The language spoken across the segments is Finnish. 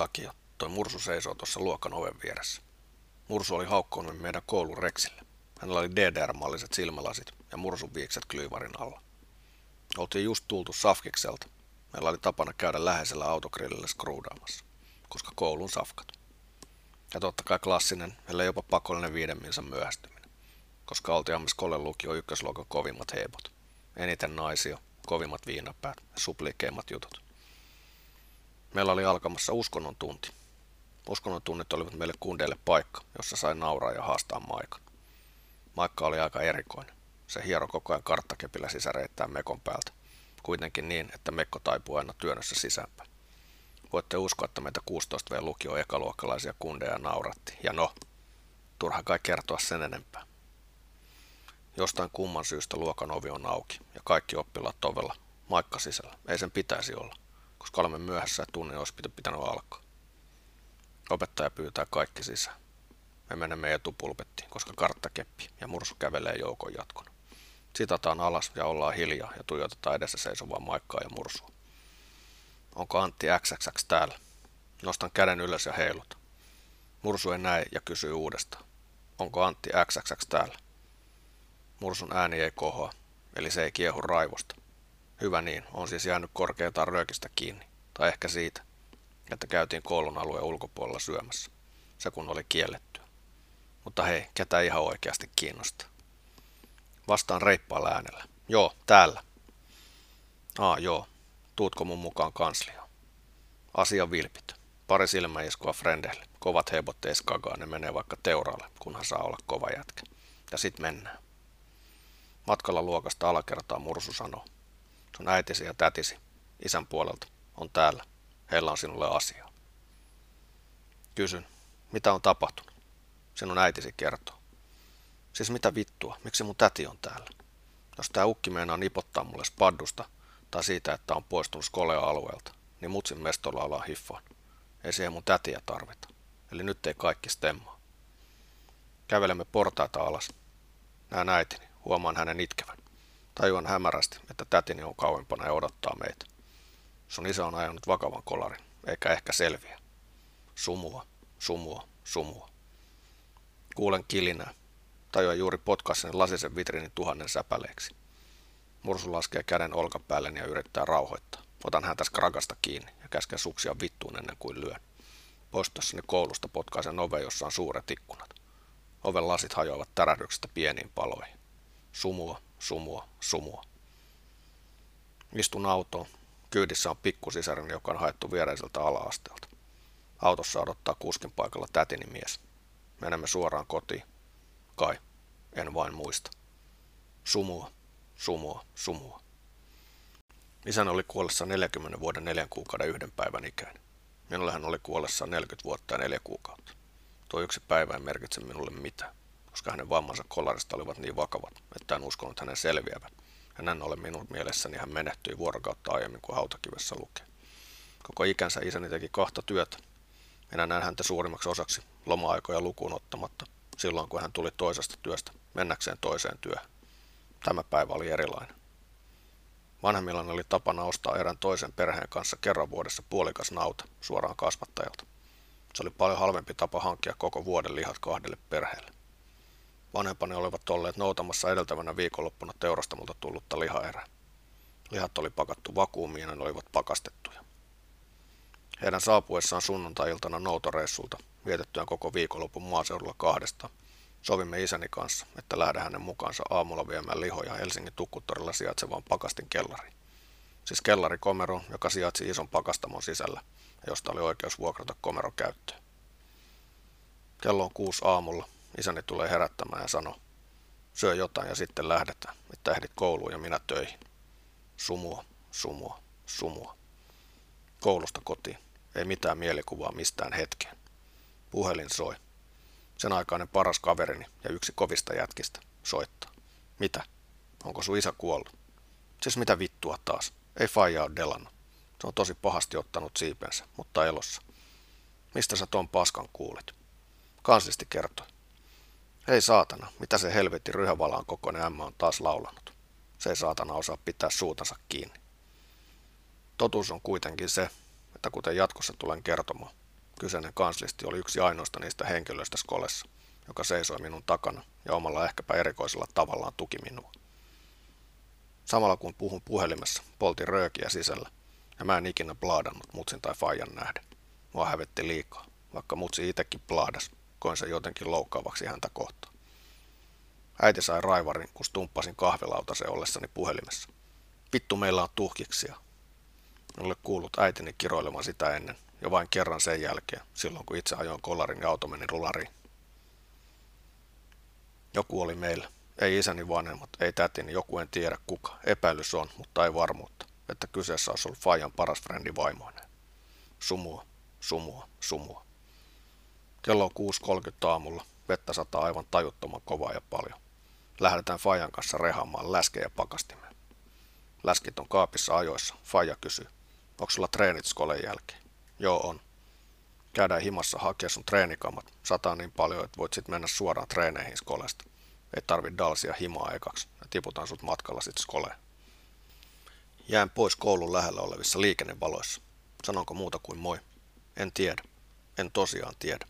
takia toi Mursu seisoo tuossa luokan oven vieressä? Mursu oli haukkoonut meidän koulun reksille. Hänellä oli DDR-malliset silmälasit ja mursun viikset klyyvarin alla. Oltiin just tultu Safkikselta. Meillä oli tapana käydä läheisellä autogrillillä skruudaamassa, koska koulun safkat. Ja totta kai klassinen, ellei jopa pakollinen viiden myöhästyminen, koska oltiin Ammis Kollen lukio ykkösluokan kovimmat heipot. Eniten naisia, kovimmat viinapäät ja suplikeimmat jutut. Meillä oli alkamassa uskonnon tunti. Uskonnon tunnit olivat meille kundeille paikka, jossa sai nauraa ja haastaa Maikan. Maikka oli aika erikoinen. Se hiero koko ajan karttakepillä sisäreittään mekon päältä. Kuitenkin niin, että mekko taipuu aina työnnössä sisäänpäin. Voitte uskoa, että meitä 16 v lukio ekaluokkalaisia kundeja nauratti. Ja no, turha kai kertoa sen enempää. Jostain kumman syystä luokan ovi on auki ja kaikki oppilaat ovella, maikka sisällä. Ei sen pitäisi olla, koska olemme myöhässä ja tunnin olisi pitänyt alkaa. Opettaja pyytää kaikki sisään. Me menemme etupulpettiin, koska karttakeppi ja mursu kävelee joukon jatkona. Sitataan alas ja ollaan hiljaa ja tuijotetaan edessä seisovaa maikkaa ja mursua. Onko Antti XXX täällä? Nostan käden ylös ja heilut. Mursu ei näe ja kysyy uudestaan. Onko Antti XXX täällä? Mursun ääni ei kohoa, eli se ei kiehu raivosta. Hyvä niin, on siis jäänyt korkeintaan röökistä kiinni. Tai ehkä siitä, että käytiin koulun alueen ulkopuolella syömässä. Se kun oli kiellettyä. Mutta hei, ketä ihan oikeasti kiinnostaa? Vastaan reippaalla äänellä. Joo, täällä. Aa, joo. Tuutko mun mukaan kansliaan? Asia vilpit. Pari silmäiskua Frendelle. Kovat hebot eskagaa, ne menee vaikka teuraalle, kunhan saa olla kova jätkä. Ja sit mennään. Matkalla luokasta alakertaa Mursu sanoo. Sun äitisi ja tätisi, isän puolelta, on täällä. Heillä on sinulle asiaa. Kysyn, mitä on tapahtunut? Sinun äitisi kertoo. Siis mitä vittua, miksi mun täti on täällä? Jos tää ukki meinaa nipottaa mulle spaddusta tai siitä, että on poistunut skolea-alueelta, niin mutsin mestolla ollaan hiffaan. Ei siihen mun tätiä tarvita. Eli nyt ei kaikki stemmaa. Kävelemme portaita alas. Näen äitini, huomaan hänen itkevän. Tajuan hämärästi, että tätini on kauempana ja odottaa meitä. Sun isä on ajanut vakavan kolarin, eikä ehkä selviä. Sumua, sumua, sumua. Kuulen kilinää. Tajuan juuri potkassani lasisen vitriinin tuhannen säpäleeksi. Mursu laskee käden olkapäälleni ja yrittää rauhoittaa. Otan häntä skrakasta kiinni ja käsken suksia vittuun ennen kuin lyön. Poistossani koulusta potkaisen ove, jossa on suuret ikkunat. Oven lasit hajoavat tärähdyksestä pieniin paloihin. Sumua, sumua, sumua. Istun autoon. Kyydissä on pikkusisarini, joka on haettu viereiseltä ala-asteelta. Autossa odottaa kuskin paikalla tätini mies. Menemme suoraan kotiin. Kai, en vain muista. Sumua, sumua, sumua. Isän oli kuollessa 40 vuoden neljän kuukauden yhden päivän ikäinen. Minulle hän oli kuollessa 40 vuotta ja neljä kuukautta. Tuo yksi päivä ei merkitse minulle mitään, koska hänen vammansa kolarista olivat niin vakavat, että en uskonut hänen selviävän. Näin ollen minun mielessäni hän menehtyi vuorokautta aiemmin kuin hautakivessä lukee. Koko ikänsä isäni teki kahta työtä. Minä näen häntä suurimmaksi osaksi loma-aikoja lukuun ottamatta, silloin kun hän tuli toisesta työstä mennäkseen toiseen työhön. Tämä päivä oli erilainen. Vanhemmillani oli tapana ostaa erään toisen perheen kanssa kerran vuodessa puolikas nauta suoraan kasvattajalta. Se oli paljon halvempi tapa hankkia koko vuoden lihat kahdelle perheelle. Vanhempani olivat olleet noutamassa edeltävänä viikonloppuna teurastamolta tullutta lihaerää. Lihat oli pakattu vakuumiin ja ne olivat pakastettuja. Heidän saapuessaan sunnuntai-iltana noutoreissulta, vietettyään koko viikonlopun maaseudulla kahdesta, sovimme isäni kanssa, että lähde hänen mukaansa aamulla viemään lihoja Helsingin Tukkuttorilla sijaitsevaan pakastin kellariin. Siis kellarikomero, joka sijaitsi ison pakastamon sisällä josta oli oikeus vuokrata komero käyttöön. Kello on kuusi aamulla. Isäni tulee herättämään ja sanoo, syö jotain ja sitten lähdetään, että ehdit kouluun ja minä töihin. Sumua, sumua, sumua. Koulusta kotiin. Ei mitään mielikuvaa mistään hetkeen. Puhelin soi. Sen aikainen paras kaverini ja yksi kovista jätkistä soittaa. Mitä? Onko sun isä kuollut? Siis mitä vittua taas? Ei faija ole delannut. Se on tosi pahasti ottanut siipensä, mutta elossa. Mistä sä ton paskan kuulit? Kanslisti kertoi. Hei saatana, mitä se helvetti ryhävalaan kokoinen ämmä on taas laulanut? Se ei saatana osaa pitää suutansa kiinni. Totuus on kuitenkin se, että kuten jatkossa tulen kertomaan, kyseinen kanslisti oli yksi ainoista niistä henkilöistä skolessa, joka seisoi minun takana ja omalla ehkäpä erikoisella tavallaan tuki minua. Samalla kun puhun puhelimessa, poltin röökiä sisällä, ja mä en ikinä plaadannut mutsin tai faijan nähden. Mua hävetti liikaa, vaikka mutsi itekin plaadas, koin sen jotenkin loukkaavaksi häntä kohtaan. Äiti sai raivarin, kun stumppasin kahvilautasen ollessani puhelimessa. Vittu, meillä on tuhkiksia. En ole kuullut äitini kiroilemaan sitä ennen, jo vain kerran sen jälkeen, silloin kun itse ajoin kolarin ja auto meni rulariin. Joku oli meillä. Ei isäni vanhemmat, ei tätini, joku en tiedä kuka. Epäilys on, mutta ei varmuutta, että kyseessä olisi ollut Fajan paras frendi vaimoinen. Sumua, sumua, sumua. Kello on 6.30 aamulla. Vettä sataa aivan tajuttoman kovaa ja paljon. Lähdetään Fajan kanssa rehaamaan läskejä pakastimeen. Läskit on kaapissa ajoissa. Faja kysyy. Onko sulla treenit skolen jälkeen? Joo on. Käydään himassa hakea sun treenikamat. Sataa niin paljon, että voit sit mennä suoraan treeneihin skolesta. Ei tarvi dalsia himaa ekaksi ja tiputaan sut matkalla sit skoleen. Jään pois koulun lähellä olevissa liikennevaloissa. Sanonko muuta kuin moi? En tiedä. En tosiaan tiedä.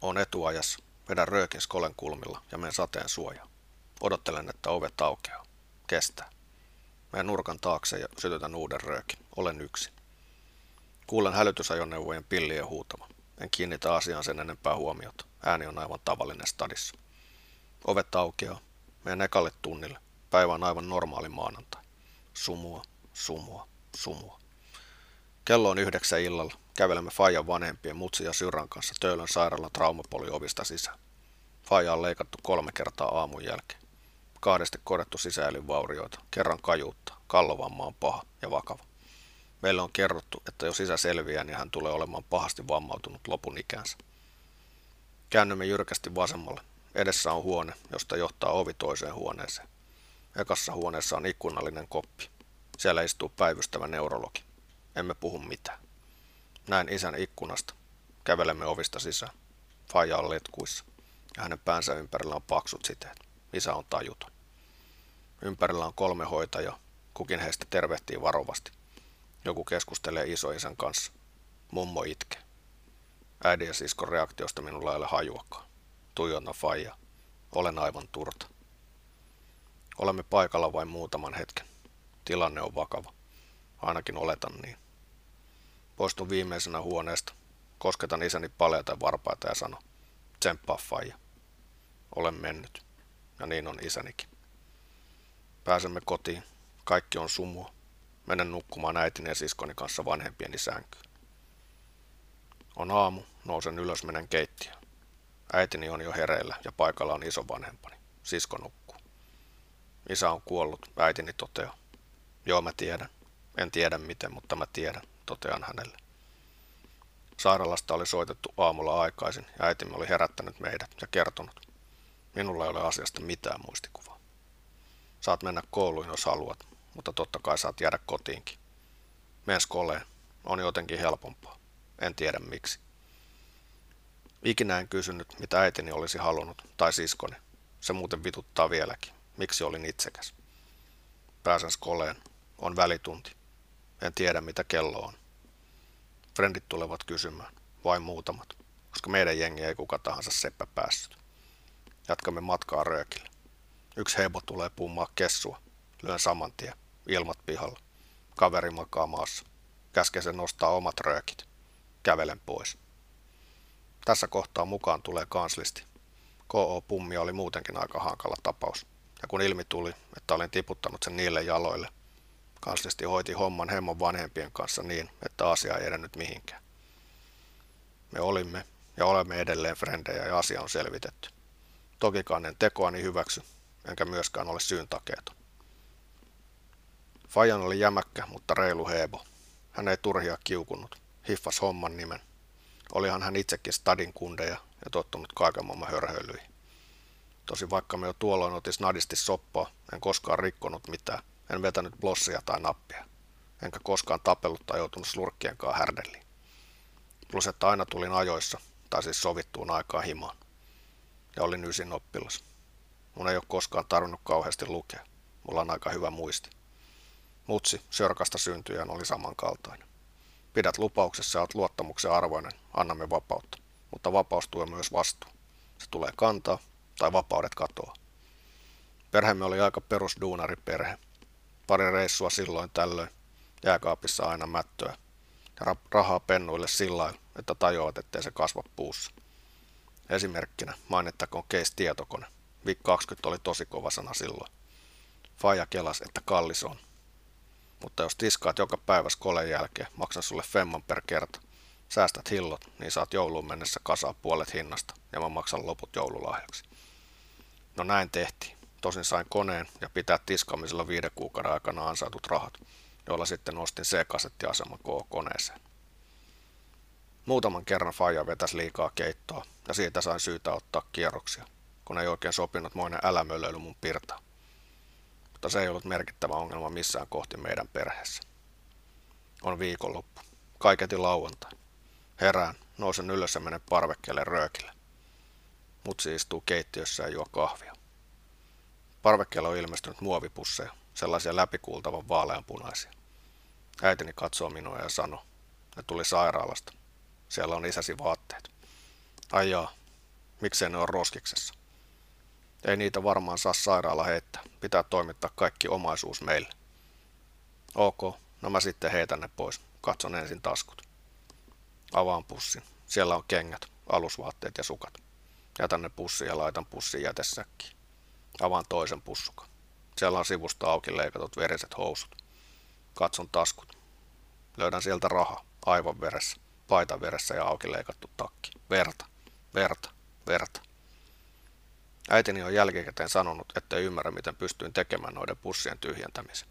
On etuajassa. Vedän röökin skolen kulmilla ja menen sateen suojaan. Odottelen, että ovet aukeaa. Kestää. Menen nurkan taakse ja sytytän uuden röökin. Olen yksin. Kuulen hälytysajoneuvojen pillien huutama. En kiinnitä asiaan sen enempää huomiota. Ääni on aivan tavallinen stadissa. Ovet aukeaa. Menen ekalle tunnille. Päivä on aivan normaali maanantai. Sumua, sumua, sumua. Kello on yhdeksän illalla. Kävelemme Fajan vanhempien Mutsi ja Syrran kanssa Töölön sairaalan traumapoliovista sisään. Faja on leikattu kolme kertaa aamun jälkeen. Kahdesti korjattu sisäelinvaurioita, kerran kajuutta, kallovamma on paha ja vakava. Meille on kerrottu, että jos isä selviää, niin hän tulee olemaan pahasti vammautunut lopun ikänsä. Käännymme jyrkästi vasemmalle. Edessä on huone, josta johtaa ovi toiseen huoneeseen. Ekassa huoneessa on ikkunallinen koppi. Siellä istuu päivystävä neurologi. Emme puhu mitään. Näen isän ikkunasta. Kävelemme ovista sisään. Faija on letkuissa ja hänen päänsä ympärillä on paksut siteet. Isä on tajuton. Ympärillä on kolme hoitajaa. Kukin heistä tervehtii varovasti. Joku keskustelee isoisän kanssa. Mummo itkee. Äidin ja siskon reaktiosta minulla ei ole hajuakaan. Tuijona faija. Olen aivan turta. Olemme paikalla vain muutaman hetken. Tilanne on vakava. Ainakin oletan niin. Poistun viimeisenä huoneesta. Kosketan isäni paleita varpaita ja sano, tsemppaa faija. Olen mennyt. Ja niin on isänikin. Pääsemme kotiin. Kaikki on sumua. Menen nukkumaan äitini ja siskoni kanssa vanhempieni sänkyyn. On aamu, nousen ylös, menen keittiöön. Äitini on jo hereillä ja paikalla on isovanhempani. Sisko nukkuu. Isä on kuollut, äitini toteaa. Joo, mä tiedän. En tiedä miten, mutta mä tiedän, totean hänelle. Sairaalasta oli soitettu aamulla aikaisin ja äitimme oli herättänyt meidät ja kertonut. Minulla ei ole asiasta mitään muistikuvaa. Saat mennä kouluun, jos haluat, mutta totta kai saat jäädä kotiinkin. Mens koleen. On jotenkin helpompaa. En tiedä miksi. Ikinä en kysynyt, mitä äitini olisi halunnut, tai siskoni. Se muuten vituttaa vieläkin. Miksi olin itsekäs? Pääsen skoleen. On välitunti. En tiedä, mitä kello on. Frendit tulevat kysymään. Vain muutamat, koska meidän jengi ei kuka tahansa seppä päässyt. Jatkamme matkaa röökille. Yksi hebo tulee pummaa kessua. Lyön saman tien. Ilmat pihalla. Kaveri makaa maassa. Käske sen nostaa omat röökit. Kävelen pois. Tässä kohtaa mukaan tulee kanslisti. K.O. Pummi oli muutenkin aika hankala tapaus. Ja kun ilmi tuli, että olin tiputtanut sen niille jaloille, kanslisti hoiti homman hemmon vanhempien kanssa niin, että asia ei edennyt mihinkään. Me olimme ja olemme edelleen frendejä ja asia on selvitetty. Tokikaan en tekoani hyväksy, enkä myöskään ole syyn takeeton. Fajan oli jämäkkä, mutta reilu hebo. Hän ei turhia kiukunut. Hiffas homman nimen. Olihan hän itsekin stadin kundeja ja tottunut kaiken maailman hörhöilyihin. Tosi vaikka me jo tuolloin otis nadisti soppaa, en koskaan rikkonut mitään, en vetänyt blossia tai nappia. Enkä koskaan tapellut tai joutunut slurkkienkaan härdelliin. Plus että aina tulin ajoissa, tai siis sovittuun aikaan himaan. Ja olin ysin oppilas. Mun ei ole koskaan tarvinnut kauheasti lukea. mulla on aika hyvä muisti. Mutsi Sörkasta syntyjään oli samankaltainen. Pidät lupauksessa ja olet luottamuksen arvoinen, annamme vapautta. Mutta vapaus tuo myös vastuu. Se tulee kantaa tai vapaudet katoaa. Perheemme oli aika perusduunariperhe. Pari reissua silloin tällöin, jääkaapissa aina mättöä ja rahaa pennuille sillä että tajuavat, ettei se kasva puussa. Esimerkkinä mainittakoon case tietokone. VIC 20 oli tosi kova sana silloin. Faija kelas, että kallis on. Mutta jos tiskaat joka päiväs kolen jälkeen, maksan sulle femman per kerta. Säästät hillot, niin saat jouluun mennessä kasaa puolet hinnasta, ja mä maksan loput joululahjaksi. No näin tehtiin. Tosin sain koneen ja pitää tiskaamisella viiden kuukauden aikana ansaitut rahat, joilla sitten ostin C-kasettiaseman K-koneeseen. Muutaman kerran Faija vetäisi liikaa keittoa, ja siitä sain syytä ottaa kierroksia, kun ei oikein sopinut moinen älämölöily mun pirtaan. Mutta se ei ollut merkittävä ongelma missään kohti meidän perheessä. On viikonloppu. Kaiketi lauantai. Herään, nousen ylös ja menen parvekkeelle röökille. Mutsi istuu keittiössä ja juo kahvia. Parvekkeella on ilmestynyt muovipusseja, sellaisia läpikuultavan vaaleanpunaisia. Äitini katsoo minua ja sanoo, että tuli sairaalasta. Siellä on isäsi vaatteet. Ai jaa, miksei ne on roskiksessa? Ei niitä varmaan saa sairaala heittää. Pitää toimittaa kaikki omaisuus meille. Ok, no mä sitten heitän ne pois. Katson ensin taskut. Avaan pussin. Siellä on kengät, alusvaatteet ja sukat. Jätän ne pussiin ja laitan pussin jätesäkkiin. Avaan toisen pussukan. Siellä on sivusta auki leikatut veriset housut. Katson taskut. Löydän sieltä raha, aivan veressä, paita veressä ja auki leikattu takki. Verta, verta, verta. Äitini on jälkikäteen sanonut, että ymmärrä, miten pystyin tekemään noiden pussien tyhjentämisen.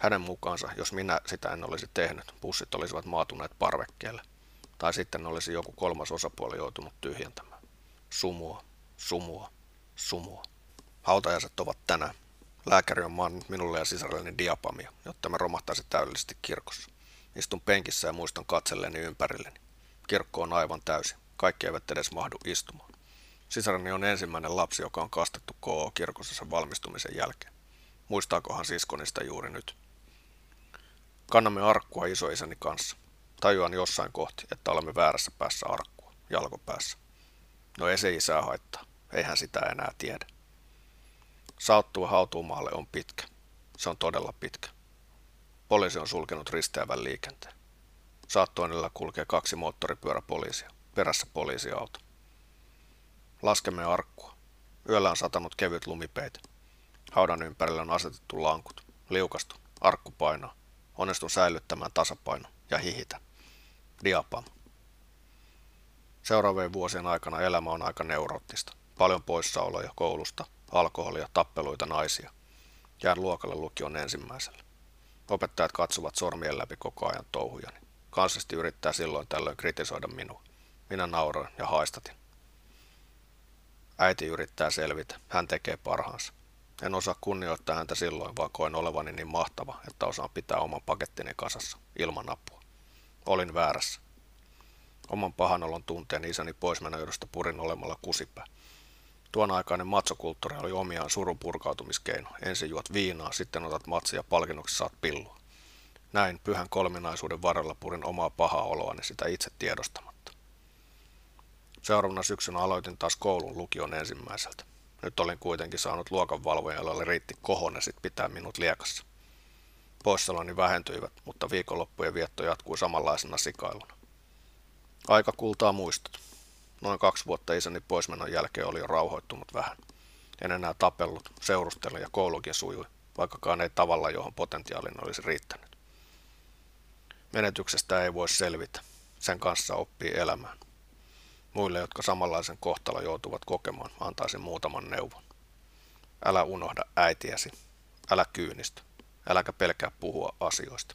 Hänen mukaansa, jos minä sitä en olisi tehnyt, pussit olisivat maatuneet parvekkeelle. Tai sitten olisi joku kolmas osapuoli joutunut tyhjentämään. Sumua, sumua, sumua. Hautajaiset ovat tänään. Lääkäri on maannut minulle ja sisarelleni diapamia, jotta me romahtaisi täydellisesti kirkossa. Istun penkissä ja muistan katselleni ympärilleni. Kirkko on aivan täysi. Kaikki eivät edes mahdu istumaan. Sisareni on ensimmäinen lapsi, joka on kastettu KO-kirkossa sen valmistumisen jälkeen. Muistaakohan siskonista juuri nyt? Kannamme arkkua isoisäni kanssa. Tajuan jossain kohti, että olemme väärässä päässä arkkua, jalkopäässä. No ei se isää haittaa, eihän sitä enää tiedä. Saattua hautuumaalle on pitkä. Se on todella pitkä. Poliisi on sulkenut risteävän liikenteen. Saattoinnilla kulkee kaksi moottoripyöräpoliisia, perässä poliisiauto. Laskemme arkkua. Yöllä on satanut kevyt lumipeite. Haudan ympärille on asetettu lankut. Liukastu. Arkku painaa. Onnistun säilyttämään tasapaino ja hihitä. Diapam. Seuraavien vuosien aikana elämä on aika neuroottista. Paljon poissaoloja koulusta, alkoholia, tappeluita naisia. Jään luokalle lukion ensimmäisellä. Opettajat katsovat sormien läpi koko ajan touhujani. Kansasti yrittää silloin tällöin kritisoida minua. Minä nauroin ja haistatin. Äiti yrittää selvitä. Hän tekee parhaansa. En osaa kunnioittaa häntä silloin, vaan koen olevani niin mahtava, että osaan pitää oman pakettini kasassa, ilman apua. Olin väärässä. Oman pahanolon tunteen isäni poismenojodosta purin olemalla kusipää. Tuon aikainen matsokulttuuri oli omiaan surun purkautumiskeino. Ensin juot viinaa, sitten otat matsia ja palkinnoksi saat pillua. Näin pyhän kolminaisuuden varrella purin omaa pahaa oloani sitä itse tiedostamatta. Seuraavana syksynä aloitin taas koulun lukion ensimmäiseltä. Nyt olin kuitenkin saanut luokanvalvoja, jolle riitti kohonesit pitää minut liekassa. Poissaoloni vähentyivät, mutta viikonloppujen vietto jatkui samanlaisena sikailuna. Aika kultaa muistot. Noin kaksi vuotta isäni poismenon jälkeen oli jo rauhoittunut vähän. En enää tapellut, seurustelin ja koulukin sujui, vaikkakaan ei tavalla, johon potentiaalin olisi riittänyt. Menetyksestä ei voi selvitä. Sen kanssa oppii elämään. Muille, jotka samanlaisen kohtalon joutuvat kokemaan, antaisin muutaman neuvon. Älä unohda äitiäsi. Älä kyynistä. Äläkä pelkää puhua asioista.